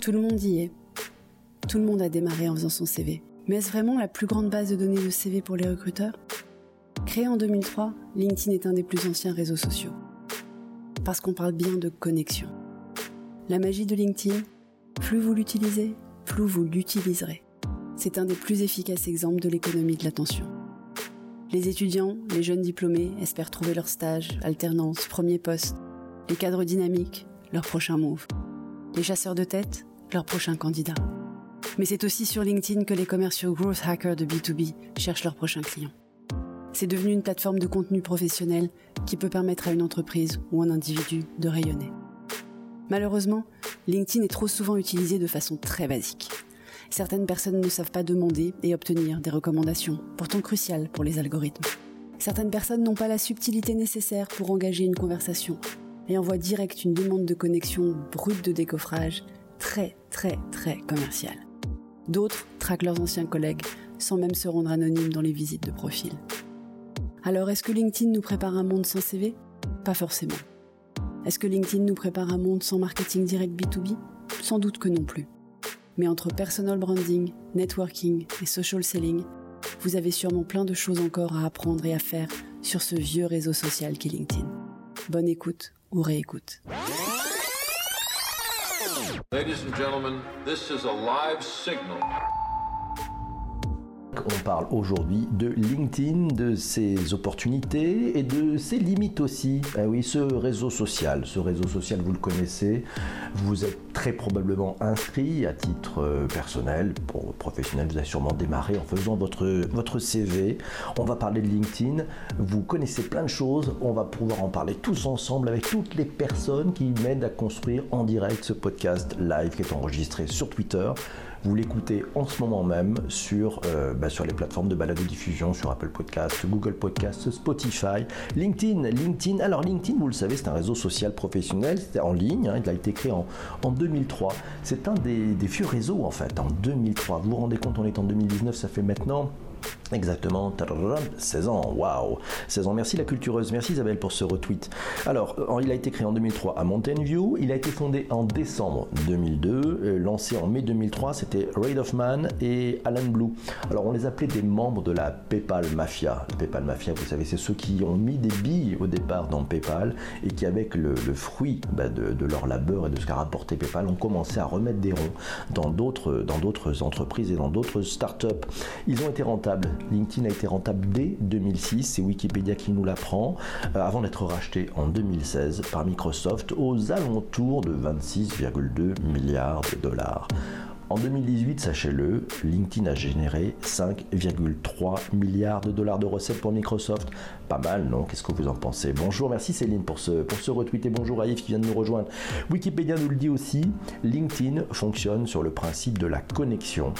Tout le monde y est. Tout le monde a démarré en faisant son CV. Mais est-ce vraiment la plus grande base de données de CV pour les recruteurs? Créé en 2003, LinkedIn est un des plus anciens réseaux sociaux. Parce qu'on parle bien de connexion. La magie de LinkedIn, plus vous l'utilisez, plus vous l'utiliserez. C'est un des plus efficaces exemples de l'économie de l'attention. Les étudiants, les jeunes diplômés espèrent trouver leur stage, alternance, premier poste. Les cadres dynamiques, leur prochain move. Les chasseurs de tête, leur prochain candidat. Mais c'est aussi sur LinkedIn que les commerciaux growth hackers de B2B cherchent leur prochain client. C'est devenu une plateforme de contenu professionnel qui peut permettre à une entreprise ou un individu de rayonner. Malheureusement, LinkedIn est trop souvent utilisé de façon très basique. Certaines personnes ne savent pas demander et obtenir des recommandations, pourtant cruciales pour les algorithmes. Certaines personnes n'ont pas la subtilité nécessaire pour engager une conversation et envoient direct une demande de connexion brute de décoffrage, très très très commerciale. D'autres traquent leurs anciens collègues sans même se rendre anonymes dans les visites de profil. Alors est-ce que LinkedIn nous prépare un monde sans CV Pas forcément. Est-ce que LinkedIn nous prépare un monde sans marketing direct B2B Sans doute que non plus. Mais entre personal branding, networking et social selling, vous avez sûrement plein de choses encore à apprendre et à faire sur ce vieux réseau social qu'est LinkedIn. Bonne écoute ou réécoute. Ladies and gentlemen, this is a live signal. On parle aujourd'hui de LinkedIn, de ses opportunités et de ses limites aussi. Ah oui, ce réseau social, ce réseau social, vous le connaissez, vous êtes très probablement inscrit à titre euh, personnel, pour professionnel, vous avez sûrement démarré en faisant votre, votre CV. On va parler de LinkedIn, vous connaissez plein de choses, on va pouvoir en parler tous ensemble avec toutes les personnes qui m'aident à construire en direct ce podcast live qui est enregistré sur Twitter. Vous l'écoutez en ce moment même sur, euh, bah, sur les plateformes de balade diffusion, sur Apple Podcast, Google Podcast, Spotify, LinkedIn. LinkedIn, alors LinkedIn, vous le savez, c'est un réseau social professionnel, c'est en ligne, hein, il a été créé en, en 2003. C'est un des, des vieux réseaux en fait, en 2003. Vous vous rendez compte, on est en 2019, ça fait maintenant Exactement, 16 ans, waouh 16 ans, merci la cultureuse, merci Isabelle pour ce retweet. Alors, il a été créé en 2003 à Mountain View, il a été fondé en décembre 2002, euh, lancé en mai 2003, c'était Raid of Man et Alan Blue. Alors, on les appelait des membres de la PayPal Mafia. La PayPal Mafia, vous savez, c'est ceux qui ont mis des billes au départ dans PayPal et qui, avec le, fruit de, de, leur labeur et de ce qu'a rapporté PayPal, ont commencé à remettre des ronds dans d'autres entreprises et dans d'autres startups. Ils ont été rentables LinkedIn a été rentable dès 2006, c'est Wikipédia qui nous l'apprend, euh, avant d'être racheté en 2016 par Microsoft aux alentours de 26,2 milliards de dollars. En 2018, sachez-le, LinkedIn a généré 5,3 milliards de dollars de recettes pour Microsoft. Pas mal, non? Qu'est-ce que vous en pensez? Bonjour, merci Céline pour ce, pour ce retweet et bonjour à Yves qui vient de nous rejoindre. Wikipédia nous le dit aussi, LinkedIn fonctionne sur le principe de la connexion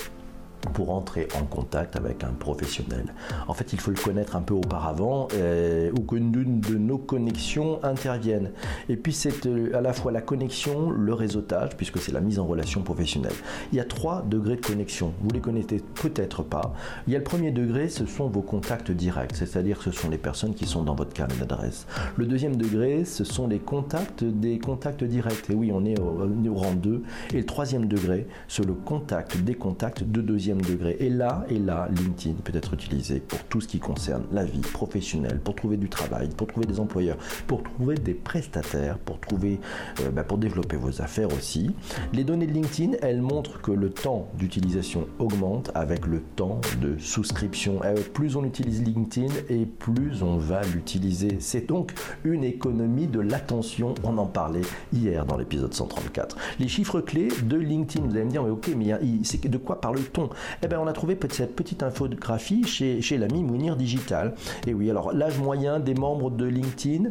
pour entrer en contact avec un professionnel. En fait, il faut le connaître un peu auparavant euh, ou qu'une de nos connexions intervienne. Et puis, c'est euh, à la fois la connexion, le réseautage, puisque c'est la mise en relation professionnelle. Il y a trois degrés de connexion. Vous les connaissez peut-être pas. Il y a le premier degré, ce sont vos contacts directs, c'est-à-dire que ce sont les personnes qui sont dans votre carnet d'adresse. Le deuxième degré, ce sont les contacts des contacts directs. Et oui, on est au, au rang 2. Et le troisième degré, c'est le contact des contacts de deuxième degré. Et là, et là, LinkedIn peut être utilisé pour tout ce qui concerne la vie professionnelle, pour trouver du travail, pour trouver des employeurs, pour trouver des prestataires, pour trouver, euh, bah, pour développer vos affaires aussi. Les données de LinkedIn, elles montrent que le temps d'utilisation augmente avec le temps de souscription. Euh, plus on utilise LinkedIn et plus on va l'utiliser. C'est donc une économie de l'attention. On en parlait hier dans l'épisode 134. Les chiffres clés de LinkedIn, vous allez me dire, mais ok, mais de quoi parle-t-on? Eh bien, on a trouvé cette petite infographie chez, l'ami Mounir Digital. Et oui, alors l'âge moyen des membres de LinkedIn,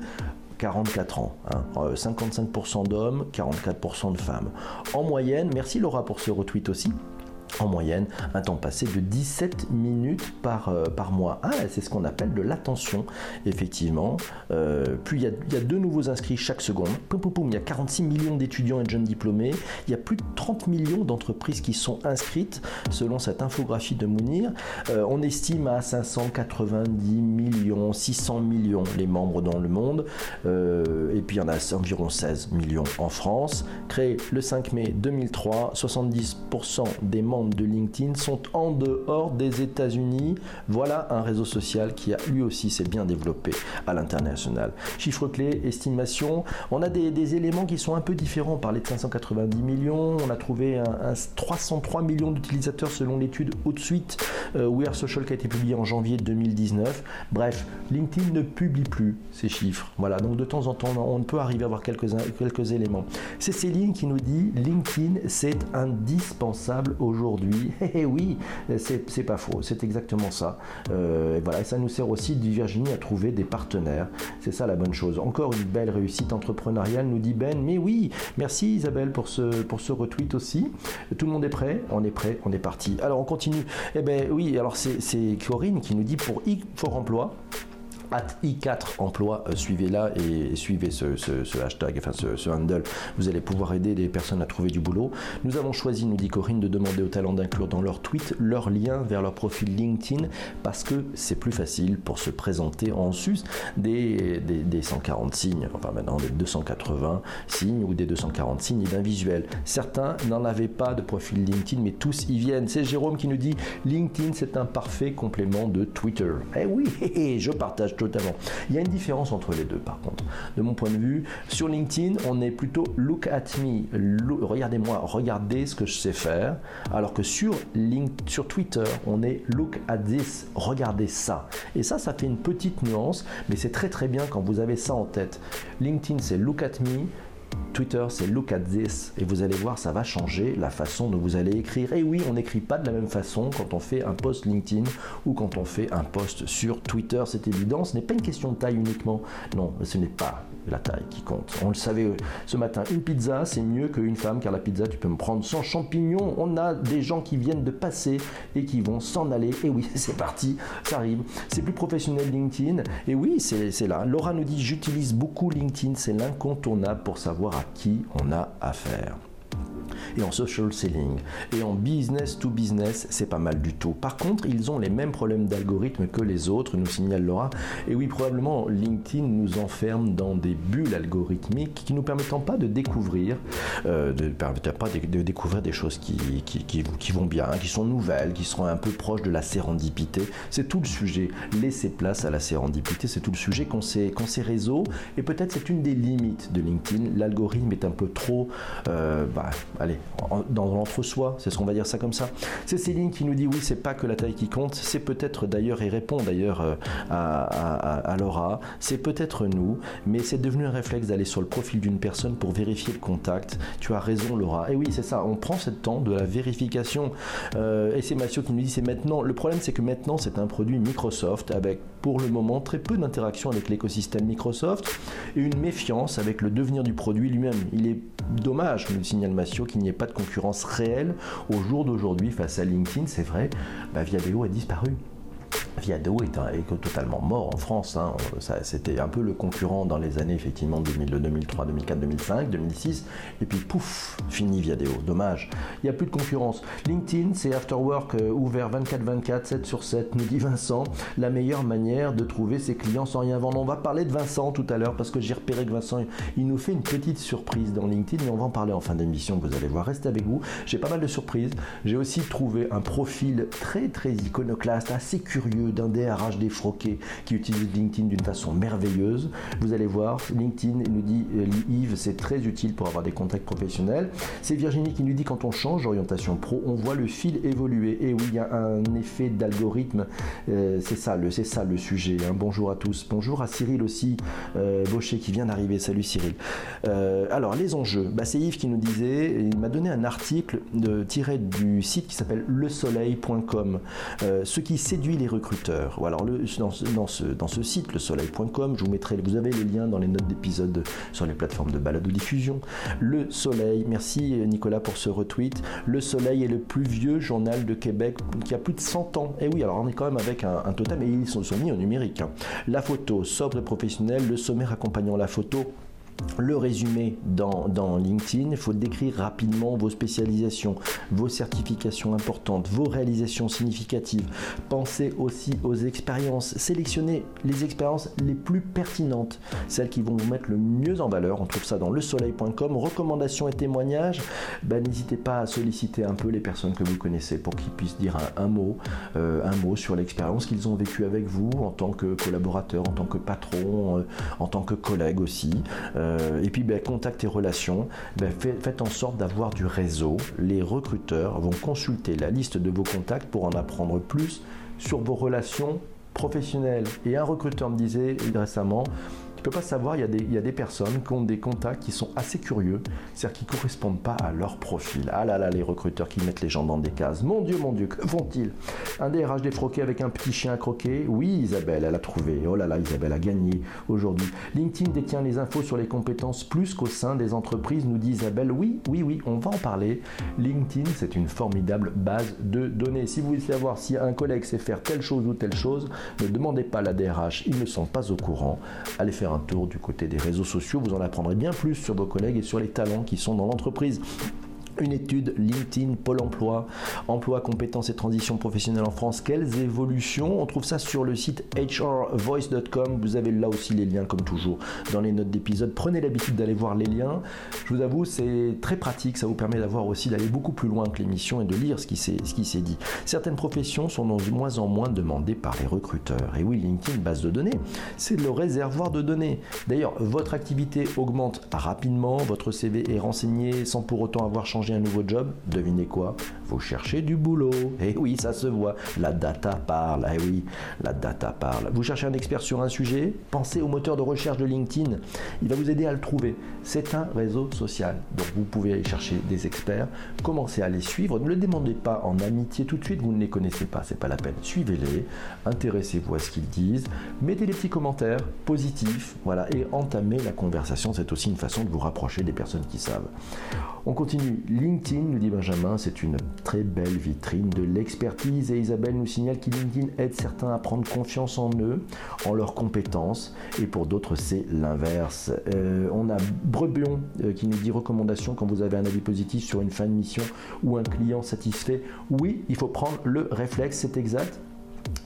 44 ans. 55% hein. euh, d'hommes, 44% de femmes. En moyenne, merci Laura pour ce retweet aussi. En moyenne un temps passé de 17 minutes par, euh, mois. Ah, c'est ce qu'on appelle de l'attention, effectivement. Euh, puis il y, a, deux nouveaux inscrits chaque seconde. Poum, il y a 46 millions d'étudiants et de jeunes diplômés. Il y a plus de 30 millions d'entreprises qui sont inscrites, selon cette infographie de Mounir. Euh, on estime à 590 millions, 600 millions les membres dans le monde. Et puis il y en a environ 16 millions en France. Créé le 5 mai 2003, 70% des membres de LinkedIn sont en dehors des États-Unis. Voilà un réseau social qui a lui aussi s'est bien développé à l'international. Chiffre clé, estimation. On a des, éléments qui sont un peu différents. On parlait de 590 millions. On a trouvé un, un 303 millions d'utilisateurs selon l'étude Outsuite euh, We Are Social qui a été publiée en janvier 2019. Bref, LinkedIn ne publie plus ces chiffres. Voilà, donc de temps en temps, on peut arriver à avoir quelques, quelques éléments. C'est Céline qui nous dit LinkedIn, c'est indispensable aujourd'hui Eh oui, c'est pas faux, c'est exactement ça. Euh, voilà, et ça nous sert aussi, dit Virginie, à trouver des partenaires. C'est ça la bonne chose. Encore une belle réussite entrepreneuriale, nous dit Ben. Mais oui, merci Isabelle pour ce, pour ce retweet aussi. Tout le monde est prêt? On est prêt, on est parti. Alors on continue. Eh ben oui, alors c'est Corinne qui nous dit pour I for Emploi at i4 emploi, euh, suivez-la et suivez ce, hashtag, enfin ce, handle. Vous allez pouvoir aider des personnes à trouver du boulot. Nous avons choisi, nous dit Corinne, de demander aux talents d'inclure dans leur tweet leur lien vers leur profil LinkedIn parce que c'est plus facile pour se présenter en sus des, des, 140 signes, enfin maintenant des 280 signes ou des 240 signes d'un visuel. Certains n'en avaient pas de profil LinkedIn, mais tous y viennent. C'est Jérôme qui nous dit LinkedIn, c'est un parfait complément de Twitter. Eh oui, je partage totalement. Il y a une différence entre les deux, par contre. De mon point de vue, sur LinkedIn, on est plutôt look at me, regardez-moi, regardez ce que je sais faire, alors que sur, sur Twitter, on est look at this, regardez ça. Et ça, ça fait une petite nuance, mais c'est très très bien quand vous avez ça en tête. LinkedIn, c'est look at me. Twitter, c'est look at this et vous allez voir, ça va changer la façon dont vous allez écrire. Et oui, on n'écrit pas de la même façon quand on fait un post LinkedIn ou quand on fait un post sur Twitter, c'est évident. Ce n'est pas une question de taille uniquement. Non, ce n'est pas la taille qui compte. On le savait euh, ce matin. Une pizza, c'est mieux qu'une femme, car la pizza, tu peux me prendre sans champignons. On a des gens qui viennent de passer et qui vont s'en aller. Et oui, c'est parti, ça arrive. C'est plus professionnel LinkedIn. Et oui, c'est là. Laura nous dit j'utilise beaucoup LinkedIn, c'est l'incontournable pour savoir à qui on a affaire et en social selling. Et en business to business, c'est pas mal du tout. Par contre, ils ont les mêmes problèmes d'algorithme que les autres, nous signale Laura. Et oui, probablement LinkedIn nous enferme dans des bulles algorithmiques qui nous permettent pas de découvrir, euh, de, pas de, découvrir des choses qui, qui, vont bien, qui sont nouvelles, qui seront un peu proches de la sérendipité. C'est tout le sujet. Laisser place à la sérendipité, c'est tout le sujet qu'ont ces, ces réseaux. Et peut-être c'est une des limites de LinkedIn. L'algorithme est un peu trop, euh, bah, allez, dans l'entre-soi, c'est ce qu'on va dire ça comme ça. C'est Céline qui nous dit oui, c'est pas que la taille qui compte, c'est peut-être d'ailleurs, et répond d'ailleurs euh, à, Laura, c'est peut-être nous, mais c'est devenu un réflexe d'aller sur le profil d'une personne pour vérifier le contact. Tu as raison Laura. Et oui, c'est ça, on prend ce temps de la vérification. Euh, et c'est Mathieu qui nous dit c'est maintenant, le problème c'est que maintenant c'est un produit Microsoft avec pour le moment très peu d'interaction avec l'écosystème Microsoft et une méfiance avec le devenir du produit lui-même. Il est dommage, nous signale Massio, n'y ait pas de concurrence réelle au jour d'aujourd'hui face à LinkedIn. C'est vrai, bah, Viadeo a disparu. Viado est, est, totalement mort en France. Hein. C'était un peu le concurrent dans les années effectivement 2002, 2003, 2004, 2005, 2006. Et puis pouf, fini Viadeo. Dommage. Il n'y a plus de concurrence. LinkedIn, c'est After Work euh, ouvert 24-24, 7 sur 7, nous dit Vincent. La meilleure manière de trouver ses clients sans rien vendre. On va parler de Vincent tout à l'heure parce que j'ai repéré que Vincent, il nous fait une petite surprise dans LinkedIn. Mais on va en parler en fin d'émission. Vous allez voir. Restez avec vous. J'ai pas mal de surprises. J'ai aussi trouvé un profil très très iconoclaste, assez curieux d'un DRH défroqué qui utilise LinkedIn d'une façon merveilleuse. Vous allez voir, LinkedIn nous dit euh, Yves, c'est très utile pour avoir des contacts professionnels. C'est Virginie qui nous dit quand on change d'orientation pro, on voit le fil évoluer. Et oui, il y a un effet d'algorithme. Euh, c'est ça, le, c'est ça le sujet. Hein. Bonjour à tous. Bonjour à Cyril aussi, euh, qui vient d'arriver. Salut Cyril. Alors les enjeux. Bah, c'est Yves qui nous disait, il m'a donné un article de, tiré du site qui s'appelle lesoleil.com. ce qui séduit les les recruteurs. Alors le, dans, ce, dans, ce, site, le soleil.com, je vous mettrai, vous avez les liens dans les notes d'épisode sur les plateformes de balade ou diffusion. Le Soleil, merci Nicolas pour ce retweet. Le Soleil est le plus vieux journal de Québec qui a plus de 100 ans. Et eh oui, alors on est quand même avec un, un totem ils sont, sont mis au numérique. Hein. La photo sobre et professionnelle, le sommaire accompagnant la photo le résumé dans, LinkedIn, il faut décrire rapidement vos spécialisations, vos certifications importantes, vos réalisations significatives. Pensez aussi aux expériences. Sélectionnez les expériences les plus pertinentes, celles qui vont vous mettre le mieux en valeur. On trouve ça dans lesoleil.com. Recommandations et témoignages. Ben, n'hésitez pas à solliciter un peu les personnes que vous connaissez pour qu'ils puissent dire un, mot, euh, un mot sur l'expérience qu'ils ont vécue avec vous en tant que collaborateur, en tant que patron, euh, en tant que collègue aussi. Euh, euh, et puis, ben, contact et relations, ben, faites en sorte d'avoir du réseau. Les recruteurs vont consulter la liste de vos contacts pour en apprendre plus sur vos relations professionnelles. Et un recruteur me disait récemment, pas savoir, il y, a des, personnes qui ont des contacts qui sont assez curieux, c'est-à-dire qui ne correspondent pas à leur profil. Ah là là, les recruteurs qui mettent les gens dans des cases. Mon Dieu, mon Dieu, que font-ils? Un DRH défroqué avec un petit chien à croquer? Oui, Isabelle, elle a trouvé. Oh là là, Isabelle a gagné aujourd'hui. LinkedIn détient les infos sur les compétences plus qu'au sein des entreprises, nous dit Isabelle. Oui, oui, oui, on va en parler. LinkedIn, c'est une formidable base de données. Si vous voulez savoir si un collègue sait faire telle chose ou telle chose, ne demandez pas la DRH, ils ne sont pas au courant. Allez faire un tour du côté des réseaux sociaux, vous en apprendrez bien plus sur vos collègues et sur les talents qui sont dans l'entreprise une étude LinkedIn, Pôle emploi, emploi, compétences et transition professionnelle en France. Quelles évolutions? On trouve ça sur le site hrvoice.com. Vous avez là aussi les liens, comme toujours, dans les notes d'épisode. Prenez l'habitude d'aller voir les liens. Je vous avoue, c'est très pratique. Ça vous permet d'avoir aussi d'aller beaucoup plus loin que l'émission et de lire ce qui s'est dit. Certaines professions sont de moins en moins demandées par les recruteurs. Et oui, LinkedIn, base de données, c'est le réservoir de données. D'ailleurs, votre activité augmente rapidement, votre CV est renseigné sans pour autant avoir changé un nouveau job, devinez quoi? Vous cherchez du boulot. Et eh oui, ça se voit. La data parle. Eh oui, la data parle. Vous cherchez un expert sur un sujet? Pensez au moteur de recherche de LinkedIn. Il va vous aider à le trouver. C'est un réseau social. Donc vous pouvez aller chercher des experts, commencez à les suivre. Ne le demandez pas en amitié tout de suite, vous ne les connaissez pas, c'est pas la peine. Suivez-les, intéressez-vous à ce qu'ils disent, mettez des petits commentaires positifs, voilà, et entamez la conversation. C'est aussi une façon de vous rapprocher des personnes qui savent. On continue. LinkedIn, nous dit Benjamin, c'est une très belle vitrine de l'expertise et Isabelle nous signale que LinkedIn aide certains à prendre confiance en eux, en leurs compétences et pour d'autres c'est l'inverse. Euh, on a Brebion euh, qui nous dit recommandation quand vous avez un avis positif sur une fin de mission ou un client satisfait. Oui, il faut prendre le réflexe, c'est exact.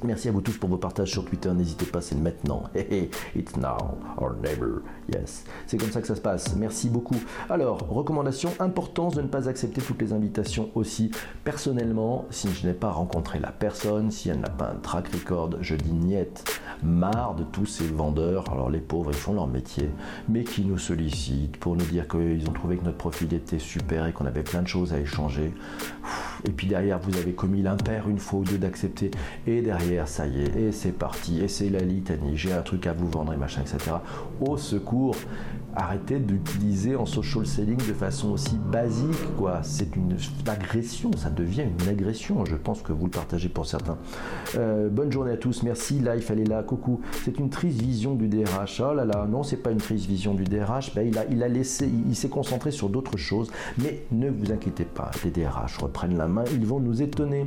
Merci à vous tous pour vos partages sur Twitter. N'hésitez pas, c'est maintenant. It's now or never. Yes. C'est comme ça que ça se passe. Merci beaucoup. Alors, recommandation importance de ne pas accepter toutes les invitations aussi. Personnellement, si je n'ai pas rencontré la personne, si elle n'a pas un track record, je dis niette. Marre de tous ces vendeurs. Alors, les pauvres, ils font leur métier, mais qui nous sollicitent pour nous dire qu'ils ont trouvé que notre profil était super et qu'on avait plein de choses à échanger. Et puis derrière, vous avez commis l'impair une fois ou deux d'accepter. Et derrière, ça y est, et c'est parti, et c'est la litanie, j'ai un truc à vous vendre et machin, etc. Au secours, arrêtez d'utiliser en social selling de façon aussi basique, quoi. C'est une agression, ça devient une agression. Je pense que vous le partagez pour certains. Euh, bonne journée à tous, merci. Là, il fallait là, coucou. C'est une triste vision du DRH. Oh là là, non, c'est pas une triste vision du DRH. Ben, il a, il a laissé, il, s'est concentré sur d'autres choses. Mais ne vous inquiétez pas, les DRH reprennent la main, ils vont nous étonner.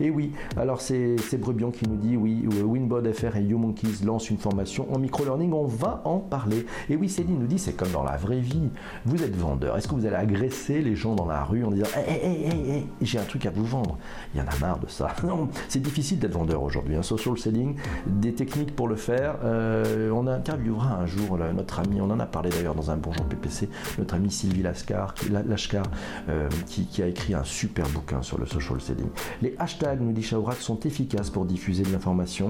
Et oui, alors c'est Brebion qui nous dit oui, Winbod FR et YouMonkeys lancent une formation en micro-learning. On va en parler. Et oui, Céline nous dit c'est comme dans la vraie vie. Vous êtes vendeur. Est-ce que vous allez agresser les gens dans la rue en disant Hé, hé, hé, j'ai un truc à vous vendre Il y en a marre de ça. Non, c'est difficile d'être vendeur aujourd'hui. Un social selling, des techniques pour le faire. Euh, on interviewera un jour notre ami, on en a parlé d'ailleurs dans un Bonjour PPC, notre ami Sylvie Lascar, qui, Lashkar, euh, qui, a écrit un super bouquin sur le social selling. Les hashtags, nous dit Shaourak, sont efficaces pour diffuser de l'information.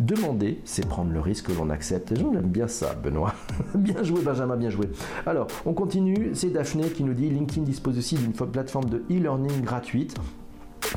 Demander, c'est prendre le risque que l'on accepte. J'aime bien ça, Benoît. bien joué, Benjamin bien joué. Alors, on continue. C'est Daphné qui nous dit LinkedIn dispose aussi d'une plateforme de e-learning gratuite.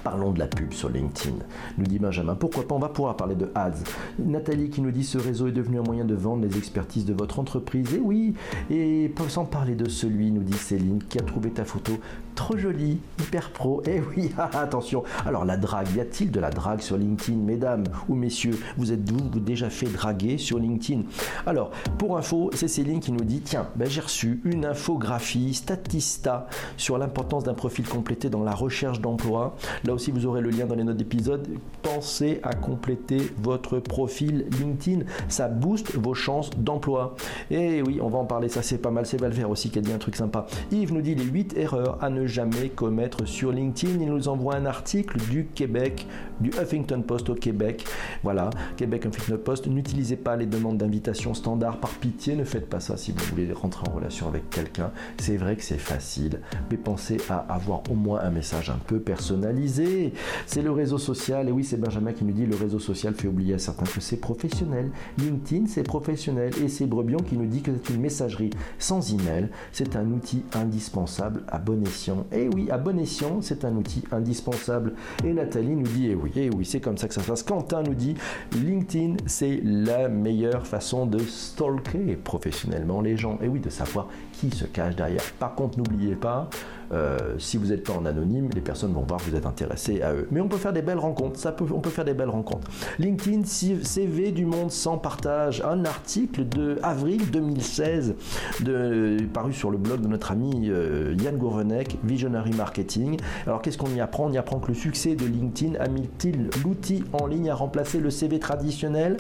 Parlons de la pub sur LinkedIn, nous dit Benjamin. Pourquoi pas On va pouvoir parler de ads. Nathalie qui nous dit ce réseau est devenu un moyen de vendre les expertises de votre entreprise. Et oui, et sans parler de celui, nous dit Céline, qui a trouvé ta photo trop joli, hyper pro. Eh oui, attention. Alors la drague, y a-t-il de la drague sur LinkedIn, mesdames ou messieurs? Vous êtes-vous déjà fait draguer sur LinkedIn? Alors, pour info, c'est Céline qui nous dit tiens, ben, j'ai reçu une infographie Statista sur l'importance d'un profil complété dans la recherche d'emploi. Là aussi, vous aurez le lien dans les notes d'épisode. Pensez à compléter votre profil LinkedIn. Ça booste vos chances d'emploi. Et oui, on va en parler, ça c'est pas mal. C'est Valver aussi qui a dit un truc sympa. Yves nous dit les 8 erreurs à jamais commettre sur LinkedIn. Il nous envoie un article du Québec, du Huffington Post au Québec. Voilà, Québec Huffington Post. N'utilisez pas les demandes d'invitation standard par pitié. Ne faites pas ça si vous voulez rentrer en relation avec quelqu'un. C'est vrai que c'est facile, mais pensez à avoir au moins un message un peu personnalisé. C'est le réseau social. Et oui, c'est Benjamin qui nous dit le réseau social fait oublier à certains que c'est professionnel. LinkedIn, c'est professionnel. Et c'est Brebion qui nous dit que c'est une messagerie sans email. C'est un outil indispensable à bon escient. Et oui, à bon escient, c'est un outil indispensable. Et Nathalie nous dit, et oui, et oui, c'est comme ça que ça se passe. Quentin nous dit, LinkedIn, c'est la meilleure façon de stalker professionnellement les gens. Et oui, de savoir qui se cache derrière. Par contre, n'oubliez pas, euh, si vous n'êtes pas en anonyme, les personnes vont voir que vous êtes intéressé à eux. Mais on peut faire des belles rencontres, ça peut, on peut faire des belles rencontres. LinkedIn, CV du monde sans partage, un article de avril 2016 de, paru sur le blog de notre ami euh, Yann Gourvenec, Visionary Marketing. Alors qu'est-ce qu'on y apprend? On y apprend que le succès de LinkedIn a mis-il l'outil en ligne à remplacer le CV traditionnel?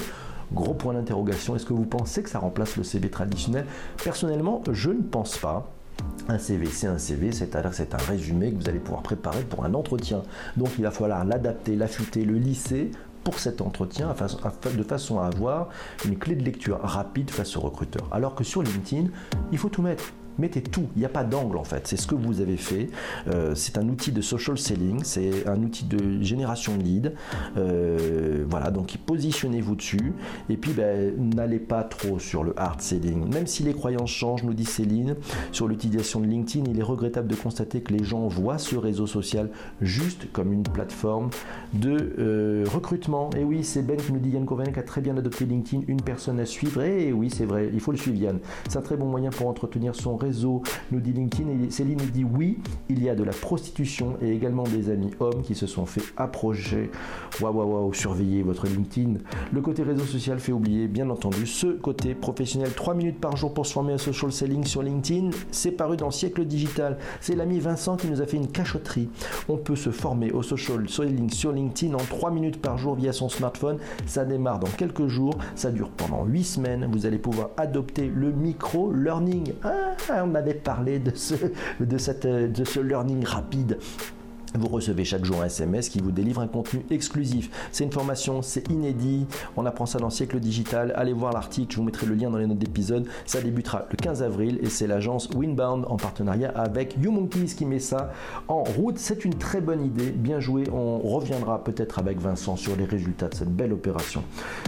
Gros point d'interrogation. Est-ce que vous pensez que ça remplace le CV traditionnel? Personnellement, je ne pense pas. Un CV, c'est un CV, c'est-à-dire c'est un résumé que vous allez pouvoir préparer pour un entretien. Donc il va falloir l'adapter, l'affûter, le lisser pour cet entretien de façon à avoir une clé de lecture rapide face au recruteur. Alors que sur LinkedIn, il faut tout mettre mettez tout. Il n'y a pas d'angle en fait. C'est ce que vous avez fait. Euh, c'est un outil de social selling, c'est un outil de génération de lead. Euh, voilà, donc positionnez-vous dessus. Et puis, ben, n'allez pas trop sur le hard selling. Même si les croyances changent, nous dit Céline, sur l'utilisation de LinkedIn, il est regrettable de constater que les gens voient ce réseau social juste comme une plateforme de euh, recrutement. Et oui, c'est Ben qui nous dit Yann Coven qui a très bien adopté LinkedIn, une personne à suivre. Et oui, c'est vrai, il faut le suivre Yann. C'est un très bon moyen pour entretenir son réseau nous dit LinkedIn. Et Céline dit oui, il y a de la prostitution et également des amis hommes qui se sont fait approcher. Waouh, waouh, waouh, surveillez votre LinkedIn. Le côté réseau social fait oublier, bien entendu, ce côté professionnel. 3 minutes par jour pour se former à social selling sur LinkedIn. C'est paru dans Siècle Digital. C'est l'ami Vincent qui nous a fait une cachotterie. On peut se former au social selling sur LinkedIn en 3 minutes par jour via son smartphone. Ça démarre dans quelques jours. Ça dure pendant 8 semaines. Vous allez pouvoir adopter le micro-learning. Ah, on avait parlé de ce, de cette, de ce learning rapide vous recevez chaque jour un SMS qui vous délivre un contenu exclusif. C'est une formation, c'est inédit. On apprend ça dans Siècle Digital. Allez voir l'article, je vous mettrai le lien dans les notes d'épisode. Ça débutera le 15 avril et c'est l'agence Winbound en partenariat avec YouMonkeys qui met ça en route. C'est une très bonne idée, bien joué. On reviendra peut-être avec Vincent sur les résultats de cette belle opération.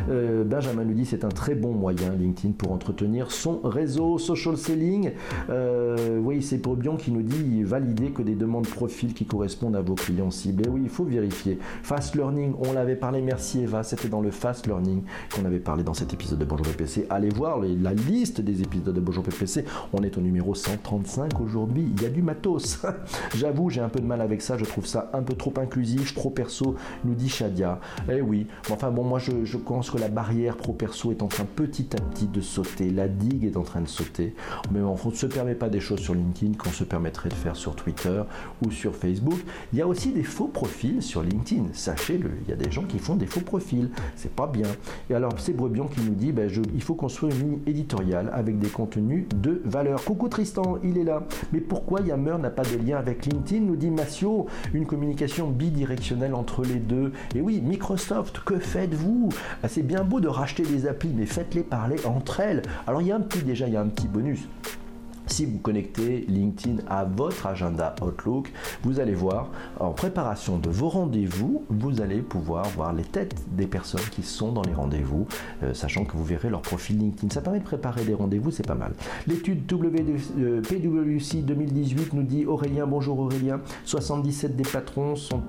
Euh, Benjamin nous dit c'est un très bon moyen LinkedIn pour entretenir son réseau social selling. Euh, oui, c'est pour Bion qui nous dit valider que des demandes profil qui correspondent à vos clients ciblés. Oui, il faut vérifier. Fast Learning, on l'avait parlé, merci Eva, c'était dans le Fast Learning qu'on avait parlé dans cet épisode de Bonjour PPC. Allez voir la liste des épisodes de Bonjour PPC. On est au numéro 135 aujourd'hui. Il y a du matos. J'avoue, j'ai un peu de mal avec ça. Je trouve ça un peu trop inclusif, trop perso, nous dit Shadia. Eh oui, enfin bon, moi je, je pense que la barrière pro-perso est en train petit à petit de sauter. La digue est en train de sauter. Mais on ne se permet pas des choses sur LinkedIn qu'on se permettrait de faire sur Twitter ou sur Facebook. Il y a aussi des faux profils sur LinkedIn, sachez-le. Il y a des gens qui font des faux profils, c'est pas bien. Et alors c'est Brebion qui nous dit, ben, il faut construire une ligne éditoriale avec des contenus de valeur. Coucou Tristan, il est là. Mais pourquoi Yammer n'a pas de lien avec LinkedIn Nous dit Massio, une communication bidirectionnelle entre les deux. Et oui, Microsoft, que faites-vous? Ah, C'est bien beau de racheter des applis, mais faites-les parler entre elles. Alors il y a un petit déjà, il y a un petit bonus. Si vous connectez LinkedIn à votre agenda Outlook, vous allez voir en préparation de vos rendez-vous, vous allez pouvoir voir les têtes des personnes qui sont dans les rendez-vous, euh, sachant que vous verrez leur profil LinkedIn. Ça permet de préparer des rendez-vous, c'est pas mal. L'étude PwC 2018 nous dit Aurélien, bonjour Aurélien, 77 des patrons sont,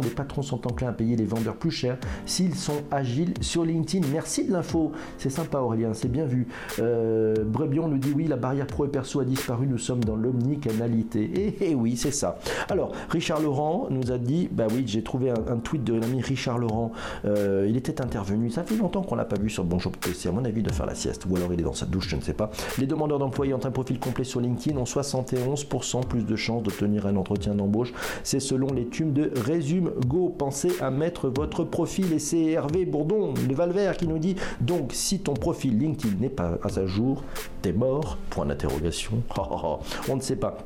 des patrons sont enclins à payer les vendeurs plus cher s'ils sont agiles sur LinkedIn. Merci de l'info, c'est sympa Aurélien, c'est bien vu. Euh, Brebion nous dit oui, la barrière pro et perso disparu, nous sommes dans l'omnicanalité. Et, eh, eh oui, c'est ça. Alors, Richard Laurent nous a dit, bah oui, j'ai trouvé un, tweet de l'ami Richard Laurent, euh, il était intervenu, ça fait longtemps qu'on l'a pas vu sur Bonjour PC, à mon avis de faire la sieste, ou alors il est dans sa douche, je ne sais pas. Les demandeurs d'emploi ayant un profil complet sur LinkedIn ont 71% plus de chances d'obtenir un entretien d'embauche. C'est selon l'étude de Résume Go. Pensez à mettre votre profil et c'est Hervé Bourdon, le Valvert, qui nous dit donc si ton profil LinkedIn n'est pas à sa jour, t'es mort Point d'interrogation. On ne sait pas.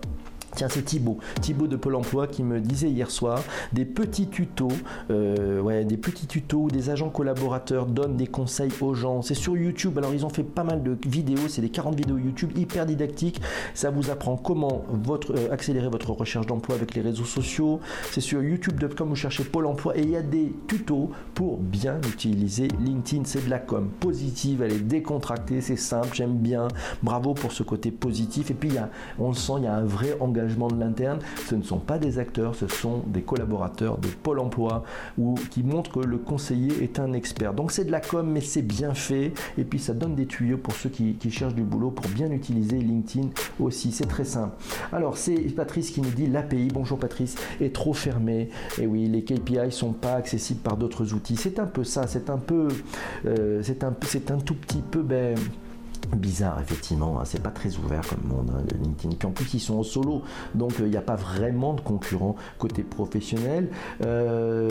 Tiens, c'est Thibaut, Thibaut de Pôle Emploi qui me disait hier soir des petits tutos, euh, ouais, des petits tutos où des agents collaborateurs donnent des conseils aux gens. C'est sur YouTube. Alors ils ont fait pas mal de vidéos, c'est des 40 vidéos YouTube hyper didactiques. Ça vous apprend comment votre, euh, accélérer votre recherche d'emploi avec les réseaux sociaux. C'est sur youtube.com vous cherchez Pôle Emploi et il y a des tutos pour bien utiliser LinkedIn. C'est de la com positive, elle est décontractée, c'est simple, j'aime bien. Bravo pour ce côté positif. Et puis il y a, on le sent, il y a un vrai engagement de l'interne, ce ne sont pas des acteurs, ce sont des collaborateurs de Pôle emploi ou qui montrent que le conseiller est un expert. Donc c'est de la com, mais c'est bien fait. Et puis ça donne des tuyaux pour ceux qui, cherchent du boulot pour bien utiliser LinkedIn aussi. C'est très simple. Alors c'est Patrice qui nous dit l'API, bonjour Patrice, est trop fermée. Et oui, les KPI sont pas accessibles par d'autres outils. C'est un peu ça, c'est un peu, euh, c'est un, c'est un tout petit peu, ben, bizarre effectivement, hein. c'est pas très ouvert comme monde hein, LinkedIn. Puis en plus ils sont en solo, donc il n'y a pas vraiment de concurrents côté professionnel. Euh,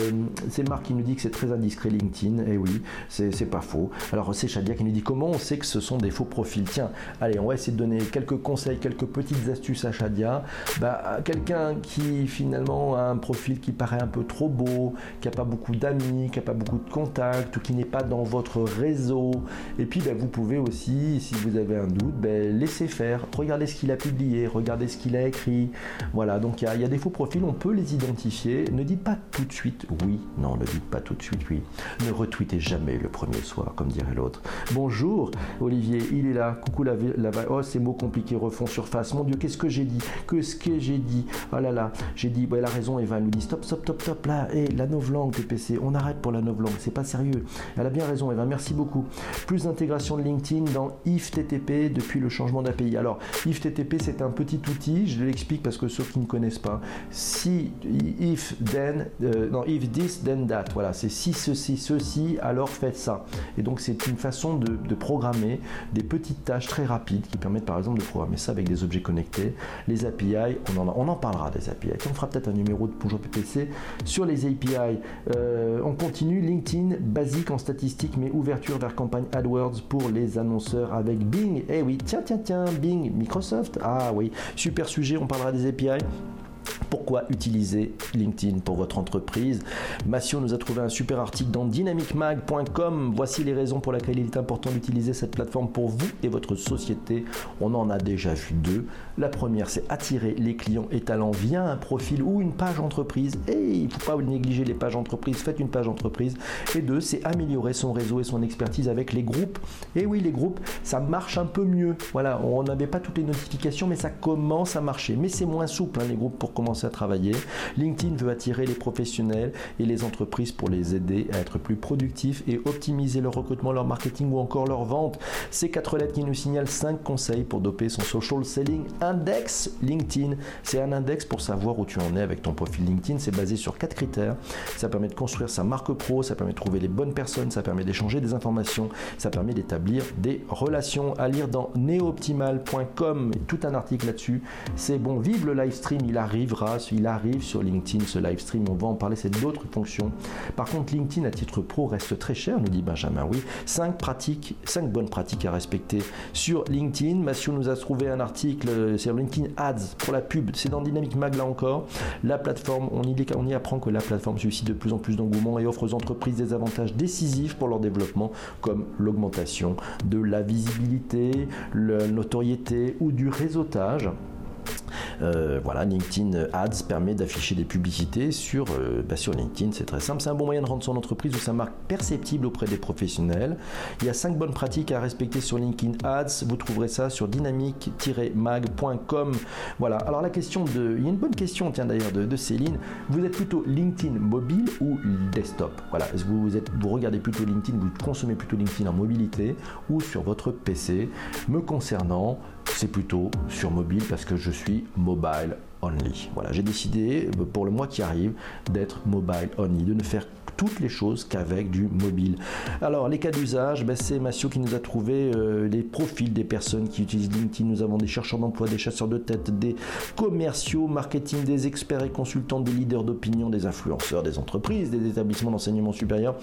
c'est Marc qui nous dit que c'est très indiscret LinkedIn, et eh oui, c'est pas faux. Alors c'est Shadia qui nous dit comment on sait que ce sont des faux profils. Tiens, allez, on va essayer de donner quelques conseils, quelques petites astuces à Shadia. Bah, quelqu'un qui finalement a un profil qui paraît un peu trop beau, qui n'a pas beaucoup d'amis, qui n'a pas beaucoup de contacts, ou qui n'est pas dans votre réseau. Et puis bah, vous pouvez aussi si vous avez un doute, ben, laissez faire, regardez ce qu'il a publié, regardez ce qu'il a écrit. Voilà, donc il y, a des faux profils, on peut les identifier. Ne dites pas tout de suite oui, non, ne dites pas tout de suite oui. Ne retweetez jamais le premier soir, comme dirait l'autre. Bonjour, Olivier, il est là. Coucou la, la oh ces mots compliqués refont surface. Mon Dieu, qu'est-ce que j'ai dit? Que ce que j'ai dit? Oh là là, j'ai dit, elle a raison, Eva, elle nous dit stop, stop, stop, stop, là, et la novlangue PPC, on arrête pour la novlangue, c'est pas sérieux. Elle a bien raison, Eva, merci beaucoup. Plus d'intégration de LinkedIn dans IFTTP depuis le changement d'API. Alors, IFTTP, c'est un petit outil, je l'explique parce que ceux qui ne connaissent pas, si if then, euh, non, if this then that, voilà, c'est si ceci, ceci, alors faites ça. Et donc, c'est une façon de, programmer des petites tâches très rapides qui permettent par exemple de programmer ça avec des objets connectés. Les API, on en, on en parlera des API. On fera peut-être un numéro de Bonjour PPC sur les API. Euh, on continue LinkedIn basique en statistique, mais ouverture vers campagne AdWords pour les annonceurs avec Bing. Eh oui, tiens, tiens, tiens, Bing, Microsoft. Ah oui, super sujet, on parlera des API. Pourquoi utiliser LinkedIn pour votre entreprise? Massio nous a trouvé un super article dans dynamicmag.com. Voici les raisons pour lesquelles il est important d'utiliser cette plateforme pour vous et votre société. On en a déjà vu deux. La première, c'est attirer les clients et talents via un profil ou une page entreprise. Et il ne faut pas négliger les pages entreprises. Faites une page entreprise. Et deux, c'est améliorer son réseau et son expertise avec les groupes. Et oui, les groupes, ça marche un peu mieux. Voilà, on n'avait pas toutes les notifications, mais ça commence à marcher. Mais c'est moins souple, hein, les groupes, à travailler. LinkedIn veut attirer les professionnels et les entreprises pour les aider à être plus productifs et optimiser leur recrutement, leur marketing ou encore leur vente. Ces quatre lettres qui nous signalent 5 conseils pour doper son social selling index LinkedIn. C'est un index pour savoir où tu en es avec ton profil LinkedIn. C'est basé sur quatre critères. Ça permet de construire sa marque pro, ça permet de trouver les bonnes personnes, ça permet d'échanger des informations, ça permet d'établir des relations. À lire dans neoptimal.com, tout un article là-dessus. C'est bon, vive le live stream, il il arrive sur LinkedIn, ce live stream, on va en parler, c'est d'autres fonctions. Par contre, LinkedIn à titre pro reste très cher, nous dit Benjamin. Oui, 5 pratiques, 5 bonnes pratiques à respecter sur LinkedIn. Mathieu nous a trouvé un article sur LinkedIn Ads pour la pub. C'est dans Dynamic Mag là encore. La plateforme, on y apprend que la plateforme suscite de plus en plus d'engouement et offre aux entreprises des avantages décisifs pour leur développement, comme l'augmentation de la visibilité, la notoriété ou du réseautage. Euh, voilà, LinkedIn Ads permet d'afficher des publicités sur, euh, bah, sur LinkedIn, c'est très simple. C'est un bon moyen de rendre son entreprise ou sa marque perceptible auprès des professionnels. Il y a 5 bonnes pratiques à respecter sur LinkedIn Ads. Vous trouverez ça sur dynamique-mag.com. Voilà, alors la question de. Il y a une bonne question, tiens d'ailleurs, de, Céline. Vous êtes plutôt LinkedIn mobile ou desktop? Voilà, vous, vous, êtes, vous regardez plutôt LinkedIn, vous consommez plutôt LinkedIn en mobilité ou sur votre PC Me concernant, c'est plutôt sur mobile parce que je suis mobile only. Voilà, j'ai décidé pour le mois qui arrive d'être mobile only, de ne faire toutes les choses qu'avec du mobile. Alors, les cas d'usage, ben, c'est Massio qui nous a trouvé euh, les profils des personnes qui utilisent LinkedIn. Nous avons des chercheurs d'emploi, des chasseurs de tête, des commerciaux, marketing, des experts et consultants, des leaders d'opinion, des influenceurs, des entreprises, des établissements d'enseignement supérieur.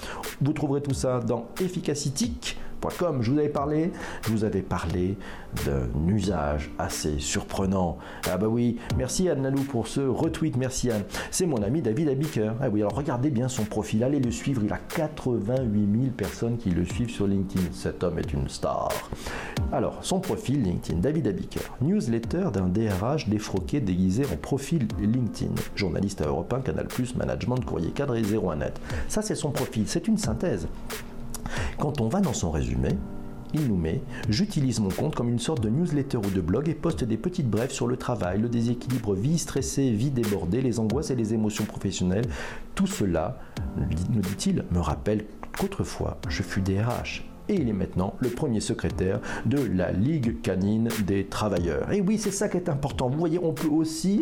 Vous trouverez tout ça dans Efficacity comme Je vous avais parlé, je vous avais parlé d'un usage assez surprenant. Ah bah oui, merci Anne Lalou pour ce retweet, merci Anne. C'est mon ami David Abiker. Ah oui, alors regardez bien son profil, allez le suivre, il a 88 000 personnes qui le suivent sur LinkedIn. Cet homme est une star. Alors, son profil LinkedIn, David Abiker, newsletter d'un DRH défroqué déguisé en profil LinkedIn, journaliste à Europe 1, Canal+, Management, Courrier Cadre et 01net. Ça c'est son profil, c'est une synthèse. Quand on va dans son résumé, il nous met J'utilise mon compte comme une sorte de newsletter ou de blog et poste des petites brèves sur le travail, le déséquilibre, vie stressée, vie débordée, les angoisses et les émotions professionnelles. Tout cela, nous dit-il, me rappelle qu'autrefois je fus DRH et il est maintenant le premier secrétaire de la Ligue canine des travailleurs. Et oui, c'est ça qui est important. Vous voyez, on peut aussi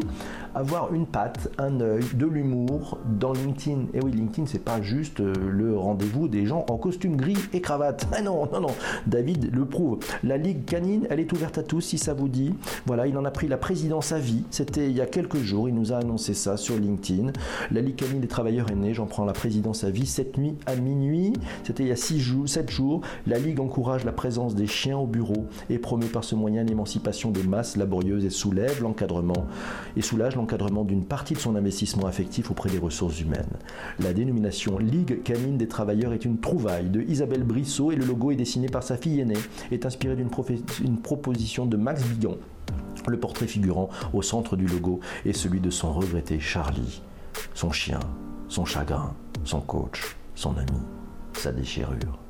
avoir une patte, un œil, de l'humour dans LinkedIn. Et oui, LinkedIn, c'est pas juste euh, le rendez-vous des gens en costume gris et cravate. Ah non, non, non. David le prouve. La Ligue canine, elle est ouverte à tous si ça vous dit. Voilà, il en a pris la présidence à vie. C'était il y a quelques jours. Il nous a annoncé ça sur LinkedIn. La Ligue canine des travailleurs est née. J'en prends la présidence à vie cette nuit à minuit. C'était il y a 6 jours, 7 jours. La Ligue encourage la présence des chiens au bureau et promeut par ce moyen l'émancipation des masses laborieuses et soulève l'encadrement et soulage l'encadrement d'une partie de son investissement affectif auprès des ressources humaines. La dénomination Ligue canine des travailleurs est une trouvaille de Isabelle Brissot et le logo est dessiné par sa fille aînée, est inspiré d'une proposition de Max Bigon. Le portrait figurant au centre du logo est celui de son regretté Charlie, son chien, son chagrin, son coach, son ami, sa déchirure.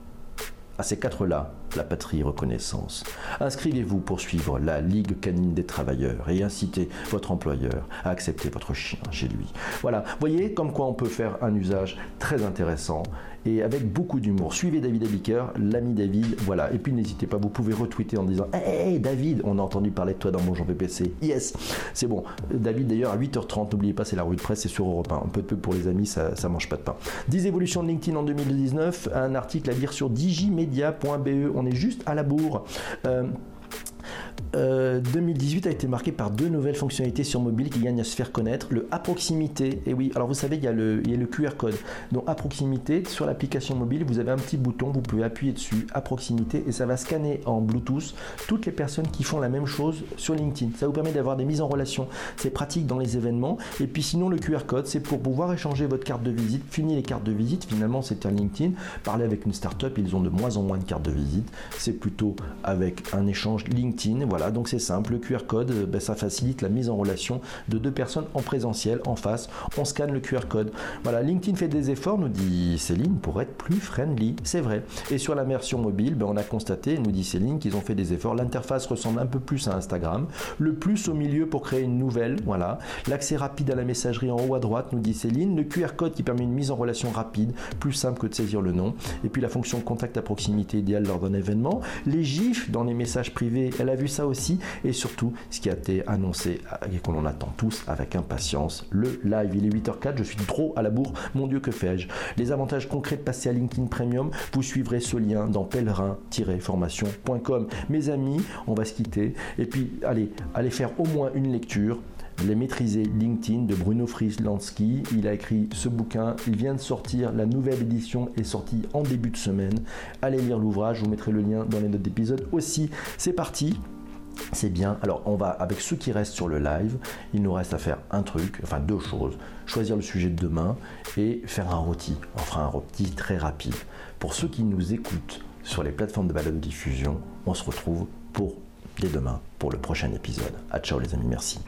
À ces quatre-là, la patrie reconnaissance. Inscrivez-vous pour suivre la Ligue canine des travailleurs et incitez votre employeur à accepter votre chien chez lui. Voilà, voyez comme quoi on peut faire un usage très intéressant et avec beaucoup d'humour. Suivez David Abiker, l'ami David, voilà. Et puis n'hésitez pas, vous pouvez retweeter en disant Hey David, on a entendu parler de toi dans Jean PPC. Yes, c'est bon. David d'ailleurs à 8h30, n'oubliez pas, c'est la rue de presse, c'est sur Europe 1. Un peu de peu pour les amis, ça, ça mange pas de pain. 10 évolutions de LinkedIn en 2019, un article à lire sur digimedia.be. On est juste à la bourre. Euh, 2018 euh, a été marqué par deux nouvelles fonctionnalités sur mobile qui gagnent à se faire connaître. Le à proximité, et oui, alors vous savez, il y a le, il y a le QR code. Donc à proximité, sur l'application mobile, vous avez un petit bouton, vous pouvez appuyer dessus à proximité et ça va scanner en Bluetooth toutes les personnes qui font la même chose sur LinkedIn. Ça vous permet d'avoir des mises en relation. C'est pratique dans les événements. Et puis sinon, le QR code, c'est pour pouvoir échanger votre carte de visite. Fini les cartes de visite, finalement, c'est un LinkedIn. Parler avec une startup, ils ont de moins en moins de cartes de visite. C'est plutôt avec un échange LinkedIn. Voilà, donc c'est simple, le QR code, euh, ben, ça facilite la mise en relation de deux personnes en présentiel, en face. On scanne le QR code. Voilà, LinkedIn fait des efforts, nous dit Céline, pour être plus friendly. C'est vrai. Et sur la version mobile, ben, on a constaté, nous dit Céline, qu'ils ont fait des efforts. L'interface ressemble un peu plus à Instagram. Le plus au milieu pour créer une nouvelle. Voilà. L'accès rapide à la messagerie en haut à droite, nous dit Céline. Le QR code qui permet une mise en relation rapide, plus simple que de saisir le nom. Et puis la fonction contact à proximité idéale lors d'un événement. Les gifs dans les messages privés, elle a vu ça aussi. Et surtout, ce qui a été annoncé et qu'on en attend tous avec impatience, le live. Il est 8h04, je suis trop à la bourre, mon Dieu, que fais-je? Les avantages concrets de passer à LinkedIn Premium, vous suivrez ce lien dans pèlerin-formation.com. Mes amis, on va se quitter. Et puis, allez, allez faire au moins une lecture les maîtriser LinkedIn de Bruno Frislansky. Il a écrit ce bouquin. Il vient de sortir. La nouvelle édition est sortie en début de semaine. Allez lire l'ouvrage. Je vous mettrai le lien dans les notes d'épisode aussi. C'est parti. C'est bien. Alors, on va, avec ceux qui restent sur le live, il nous reste à faire un truc, enfin deux choses. Choisir le sujet de demain et faire un rôti. On fera un rôti très rapide. Pour ceux qui nous écoutent sur les plateformes de balade de diffusion, on se retrouve pour dès demain pour le prochain épisode. À ciao les amis, merci.